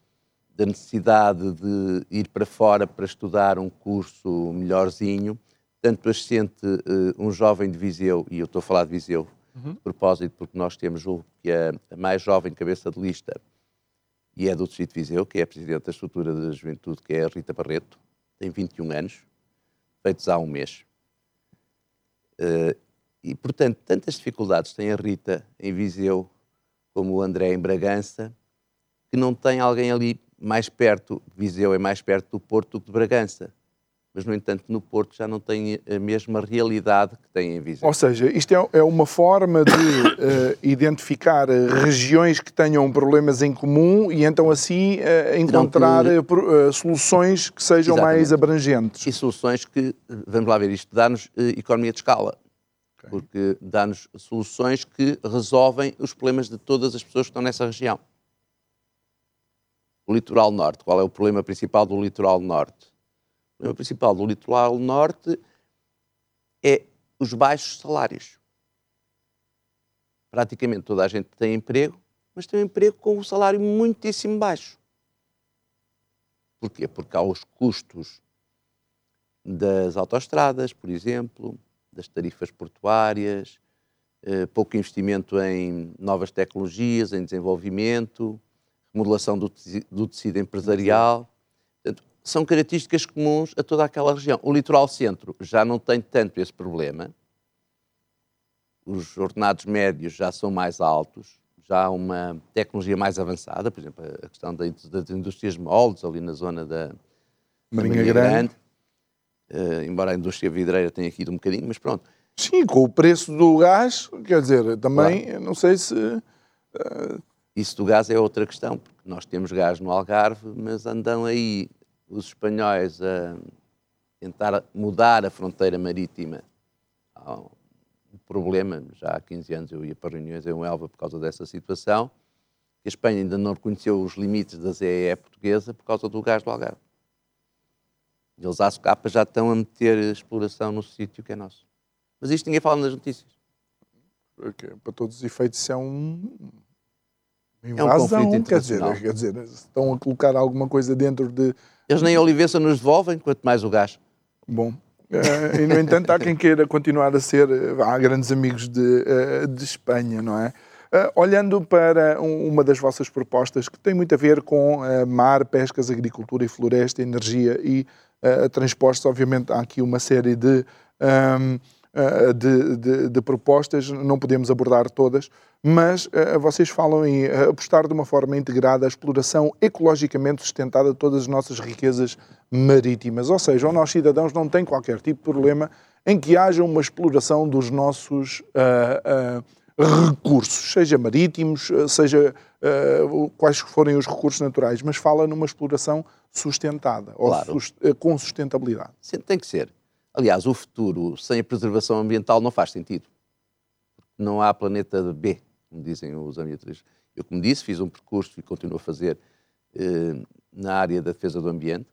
da necessidade de ir para fora para estudar um curso melhorzinho, tanto as sente eh, um jovem de Viseu, e eu estou a falar de Viseu, de propósito, porque nós temos julgo que a, a mais jovem cabeça de lista e é do Distrito Viseu, que é a Presidente da Estrutura da Juventude, que é a Rita Barreto, tem 21 anos, feitos há um mês. Eh, e, portanto, tantas dificuldades tem a Rita em Viseu como o André em Bragança, que não tem alguém ali mais perto, Viseu é mais perto do Porto do que de Bragança. Mas, no entanto, no Porto já não tem a mesma realidade que tem em Viseu. Ou seja, isto é, é uma forma de eh, identificar regiões que tenham problemas em comum e então assim eh, encontrar eh, soluções que sejam mais Exatamente. abrangentes. e soluções que, vamos lá ver, isto dá-nos economia de escala. Porque dá-nos soluções que resolvem os problemas de todas as pessoas que estão nessa região. O litoral norte, qual é o problema principal do litoral norte? Problema principal do litoral norte é os baixos salários. Praticamente toda a gente tem emprego, mas tem um emprego com um salário muitíssimo baixo. Porquê? Porque há os custos das autoestradas, por exemplo, das tarifas portuárias, eh, pouco investimento em novas tecnologias, em desenvolvimento, remodelação do tecido empresarial. São características comuns a toda aquela região. O litoral centro já não tem tanto esse problema, os ordenados médios já são mais altos, já há uma tecnologia mais avançada, por exemplo, a questão das indústrias moldes ali na zona da Marinha, Marinha Grande. Grande. Uh, embora a indústria vidreira tenha aqui um bocadinho, mas pronto. Sim, com o preço do gás, quer dizer, também, claro. não sei se... Uh... Isso do gás é outra questão, porque nós temos gás no Algarve, mas andam aí os espanhóis a tentar mudar a fronteira marítima problema, já há 15 anos eu ia para reuniões em Elva por causa dessa situação, que a Espanha ainda não reconheceu os limites da ZEE portuguesa por causa do gás do Algarve. Eles, à socapa, já estão a meter exploração no sítio que é nosso. Mas isto ninguém fala nas notícias. Para todos os efeitos, isso é um... é um quer, dizer, quer dizer, estão a colocar alguma coisa dentro de... Eles nem a olivença nos devolvem, quanto mais o gás. Bom, Uh, e, no entanto, há quem queira continuar a ser. Eh, há grandes amigos de, uh, de Espanha, não é? Uh, olhando para um, uma das vossas propostas, que tem muito a ver com mar, pescas, agricultura e floresta, energia e transportes, obviamente há aqui uma série de. Um, ehm, eh, de, de, de, propostas, não podemos abordar todas, mas uh, vocês falam em uh, apostar de uma forma integrada a exploração ecologicamente sustentada de todas as nossas riquezas marítimas. Ou seja, os nossos cidadãos não têm qualquer tipo de problema em que haja uma exploração dos nossos recursos, seja marítimos, seja quais forem os recursos naturais, mas fala numa exploração sustentada, claro. ou sust com sustentabilidade. Sim, tem que ser. Aliás, o futuro sem a preservação ambiental não faz sentido. Não há planeta B, como dizem os ambientalistas. Eu, como disse, fiz um percurso e continuo a fazer eh, na área da defesa do ambiente.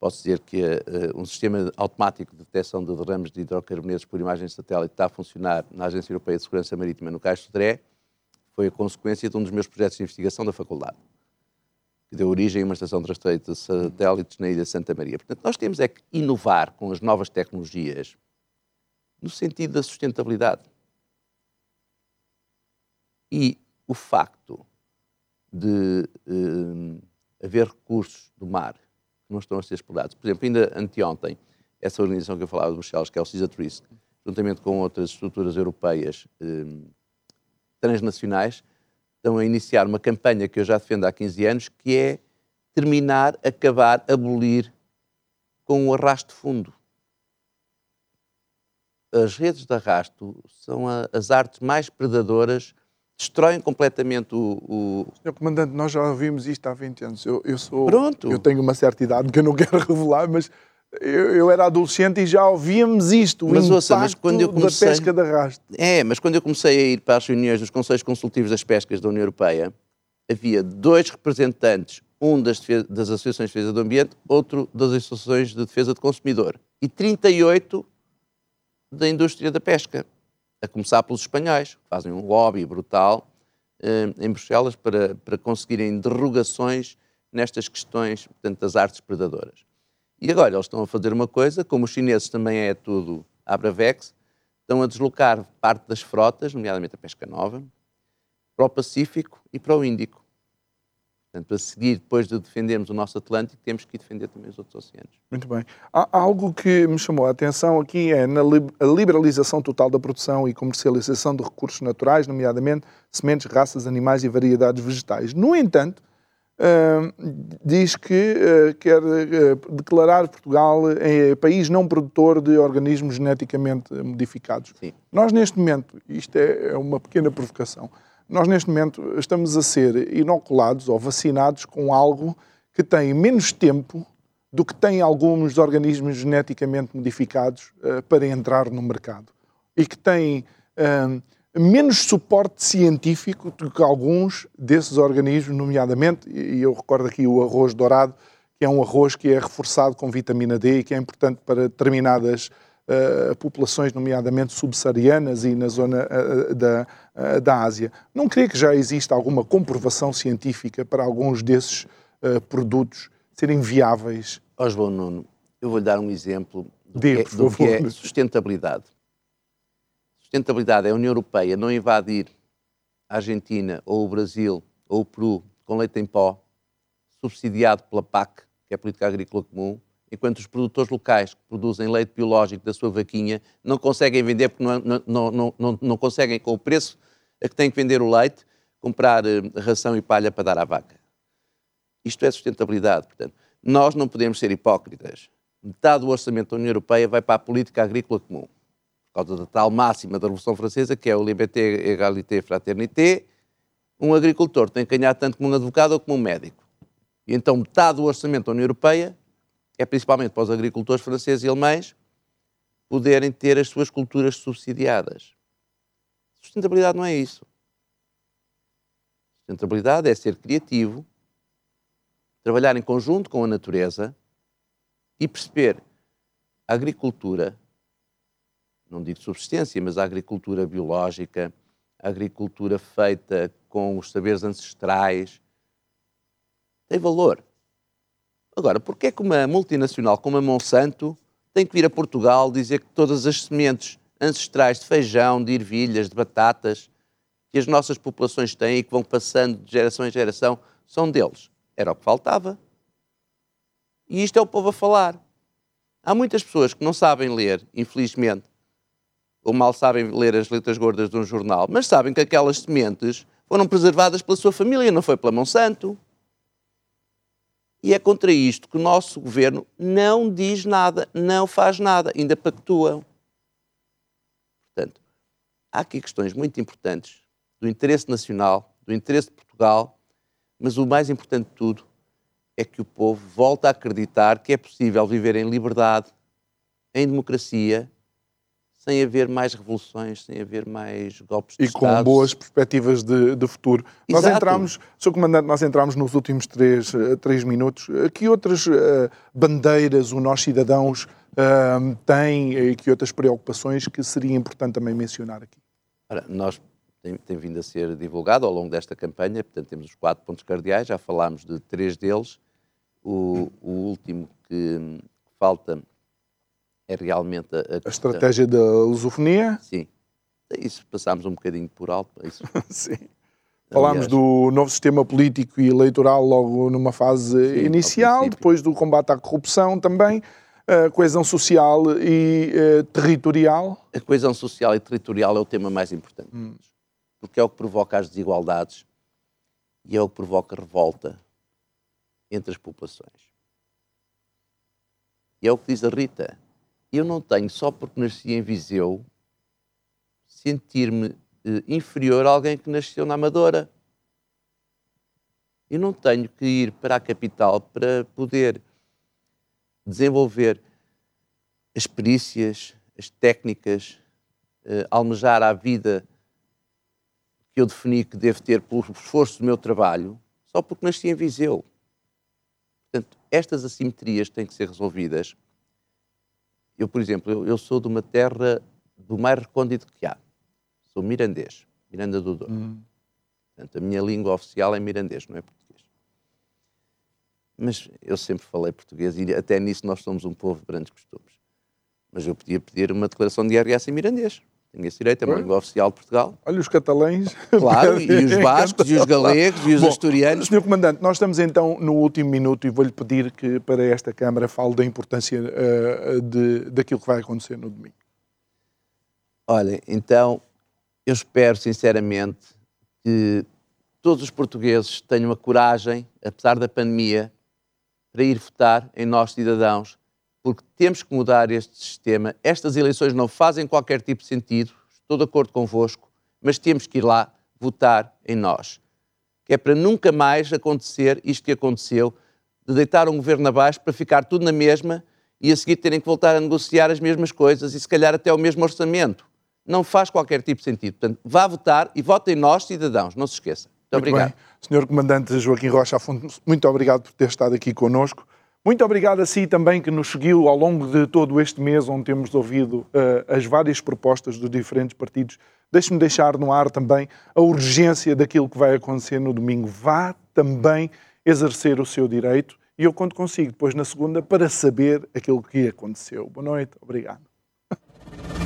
Posso dizer que eh, um sistema automático de detecção de derrames de hidrocarbonetos por imagem de satélite está a funcionar na Agência Europeia de Segurança Marítima no Cais de Sodré. Foi a consequência de um dos meus projetos de investigação da faculdade que deu origem a uma estação de rastreio de satélites na Ilha Santa Maria. Portanto, nós temos é que inovar com as novas tecnologias no sentido da sustentabilidade. E o facto de uh, haver recursos do mar que não estão a ser explorados. Por exemplo, ainda anteontem, essa organização que eu falava de Bruxelas, que é o CISATRIS, juntamente com outras estruturas europeias uh, transnacionais, estão a iniciar uma campanha que eu já defendo há 15 anos, que é terminar, acabar, abolir com o arrasto fundo. As redes de arrasto são a, as artes mais predadoras, destroem completamente o, o... Senhor Comandante, nós já ouvimos isto há 20 anos. Eu, eu sou... Pronto. Eu tenho uma certa idade que eu não quero revelar, mas eu, eu, era adolescente e já ouvíamos isto, o mas, ouça, mas quando eu comecei, da pesca de arrasto. É, mas quando eu comecei a ir para as reuniões dos Conselhos Consultivos das Pescas da União Europeia, havia dois representantes, um das, das Associações de Defesa do Ambiente, outro das Associações de Defesa do Consumidor, e 38 da indústria da pesca, a começar pelos espanhóis, que fazem um lobby brutal eh, em Bruxelas para, para conseguirem derrogações nestas questões portanto, das artes predadoras. E agora eles estão a fazer uma coisa, como os chineses também é tudo Abravex, estão a deslocar parte das frotas, nomeadamente a pesca nova, para o Pacífico e para o Índico. Portanto, a seguir, depois de defendermos o nosso Atlântico, temos que defender também os outros oceanos. Muito bem. Há algo que me chamou a atenção aqui é na liberalização total da produção e comercialização de recursos naturais, nomeadamente sementes, raças, animais e variedades vegetais. No entanto, diz que uh, quer uh, declarar Portugal país não produtor de organismos geneticamente modificados. Sim. Nós, neste momento, isto é, é uma pequena provocação, nós, neste momento, estamos a ser inoculados ou vacinados com algo que tem menos tempo do que têm alguns organismos geneticamente modificados para entrar no mercado. E que tem menos suporte científico do que alguns desses organismos, nomeadamente, e eu recordo aqui o arroz dourado, que é um arroz que é reforçado com vitamina D e que é importante para determinadas uh, populações, nomeadamente subsaarianas e na zona uh, da, uh, da Ásia. Não creio que já exista alguma comprovação científica para alguns desses produtos serem viáveis. Oswald Nuno, eu vou-lhe dar um exemplo do, Dê, que, é, do que é sustentabilidade sustentabilidade é a União Europeia não invadir a Argentina ou o Brasil ou o Peru com leite em pó, subsidiado pela PAC, que é a política agrícola comum, enquanto os produtores locais que produzem leite biológico da sua vaquinha não conseguem vender porque não, não, não, não, não conseguem, com o preço a que têm que vender o leite, comprar uh, ração e palha para dar à vaca. Isto é sustentabilidade. Portanto, nós não podemos ser hipócritas. Metade do orçamento da União Europeia vai para a política agrícola comum, causa da tal máxima da Revolução Francesa, que é o liberté, égalité, fraternité. Um agricultor tem que ganhar tanto como um advogado ou como um médico. E então metade do orçamento da União Europeia é principalmente para os agricultores franceses e alemães poderem ter as suas culturas subsidiadas. Sustentabilidade não é isso. Sustentabilidade é ser criativo, trabalhar em conjunto com a natureza e perceber a agricultura, não digo subsistência, mas a agricultura biológica, a agricultura feita com os saberes ancestrais, tem valor. Agora, porquê é que uma multinacional como a Monsanto tem que vir a Portugal dizer que todas as sementes ancestrais de feijão, de ervilhas, de batatas, que as nossas populações têm e que vão passando de geração em geração, são deles? Era o que faltava. E isto é o povo a falar. Há muitas pessoas que não sabem ler, infelizmente, ou mal sabem ler as letras gordas de um jornal, mas sabem que aquelas sementes foram preservadas pela sua família, não foi pela Monsanto. E é contra isto que o nosso governo não diz nada, não faz nada, ainda pactua. Portanto, há aqui questões muito importantes do interesse nacional, do interesse de Portugal, mas o mais importante de tudo é que o povo volta a acreditar que é possível viver em liberdade, em democracia, sem haver mais revoluções, sem haver mais golpes de E Estado. com boas perspectivas de, de futuro. Nós Exato. entramos, Sr. Comandante, nós entramos nos últimos três, eh, três minutos. Que outras eh, bandeiras os nossos cidadãos eh, têm e que outras preocupações que seria importante também mencionar aqui? Ora, nós tem, tem vindo a ser divulgado ao longo desta campanha, portanto temos os quatro pontos cardeais, já falámos de três deles. O, o último que falta é realmente a, A estratégia da lusofonia? Sim. Isso passámos um bocadinho por alto. Isso, Sim. Falámos Aliás. do novo sistema político e eleitoral logo numa fase Sim, inicial, depois do combate à corrupção também, a coesão social e eh, territorial. a coesão social e territorial é o tema mais importante. de todos. Porque é o que provoca as desigualdades e é o que provoca revolta entre as populações. E é o que diz a Rita. Eu não tenho, só porque nasci em Viseu, sentir-me eh, inferior a alguém que nasceu na Amadora. Eu não tenho que ir para a capital para poder desenvolver as perícias, as técnicas, eh, almejar a vida que eu defini que devo ter pelo esforço do meu trabalho, só porque nasci em Viseu. Portanto, estas assimetrias têm que ser resolvidas. Eu, por exemplo, eu, eu sou de uma terra do mais recôndito que há. Sou mirandês, Miranda do Douro. Portanto, a minha língua oficial é mirandês, não é português. Mas eu sempre falei português e até nisso nós somos um povo de grandes costumes. Mas eu podia pedir uma declaração de IRS em mirandês. Tenho esse direito, é uma língua oficial de Portugal. Olha, os catalães. Claro, e os bascos, e os galegos, e os Bom, asturianos. Sr. Comandante, nós estamos então no último minuto e vou-lhe pedir que para esta Câmara fale da importância eh, de, daquilo que vai acontecer no domingo. Olha, então, eu espero sinceramente que todos os portugueses tenham a coragem, apesar da pandemia, para ir votar em nós, cidadãos, porque temos que mudar este sistema. Estas eleições não fazem qualquer tipo de sentido, estou de acordo convosco, mas temos que ir lá votar em nós. Que é para nunca mais acontecer isto que aconteceu, de deitar um governo abaixo para ficar tudo na mesma e a seguir terem que voltar a negociar as mesmas coisas e se calhar até o mesmo orçamento. Não faz qualquer tipo de sentido. Portanto, vá votar e votem nós, cidadãos, não se esqueça. Muito, obrigado. bem. Senhor Comandante Joaquim Rocha Afonso, muito obrigado por ter estado aqui connosco. Muito obrigado a si também que nos seguiu ao longo de todo este mês, onde temos ouvido eh, as várias propostas dos diferentes partidos. Deixe-me deixar no ar também a urgência daquilo que vai acontecer no domingo. Vá também exercer o seu direito e eu conto consigo depois na segunda para saber aquilo que aconteceu. Boa noite, obrigado.